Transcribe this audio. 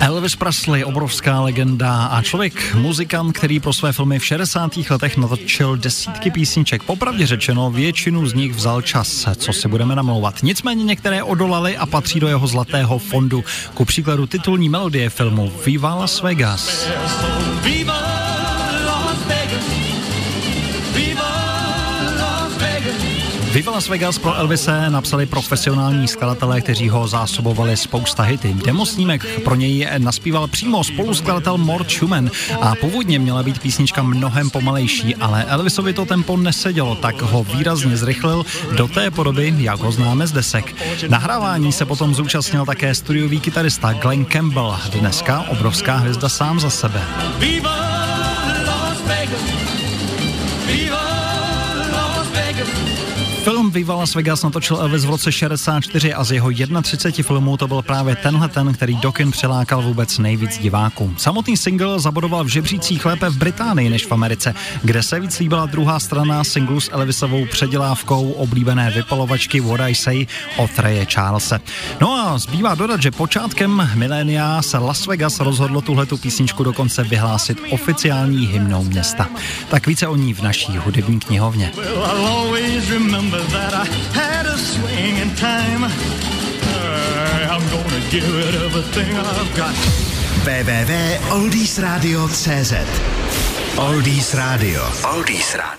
Elvis Presley, obrovská legenda a člověk, muzikant, který pro své filmy v 60. letech natočil desítky písniček. Popravdě řečeno, většinu z nich vzal čas, co si budeme namlouvat. Nicméně některé odolaly a patří do jeho zlatého fondu. Ku příkladu titulní melodie filmu Viva Las Vegas. Viva Viva Las Vegas pro Elvise napsali profesionální skladatelé, kteří ho zásobovali spousta hity. Demosnímek pro něj naspíval přímo spoluskladatel Mort Schumann a původně měla být písnička mnohem pomalejší, ale Elvisovi to tempo nesedělo, tak ho výrazně zrychlil do té podoby, jak ho známe z desek. Nahrávání se potom zúčastnil také studiový kytarista Glenn Campbell, dneska obrovská hvězda sám za sebe. Viva Film Viva Las Vegas natočil Elvis v roce 64 a z jeho 31 filmů to byl právě tenhle ten, který do kin přilákal vůbec nejvíc diváků. Samotný single zabodoval v žebřících lépe v Británii než v Americe, kde se víc líbila druhá strana singlu s Elvisovou předělávkou oblíbené vypalovačky What I Say od Raye Charlesa. No a zbývá dodat, že počátkem milénia se Las Vegas rozhodlo tuhletu písničku dokonce vyhlásit oficiální hymnou města. Tak více o ní v naší hudební knihovně. Well, remember that I had a swing in time. Uh, I'm gonna give it everything I've got. www.oldiesradio.cz Oldies Radio. Oldies Radio.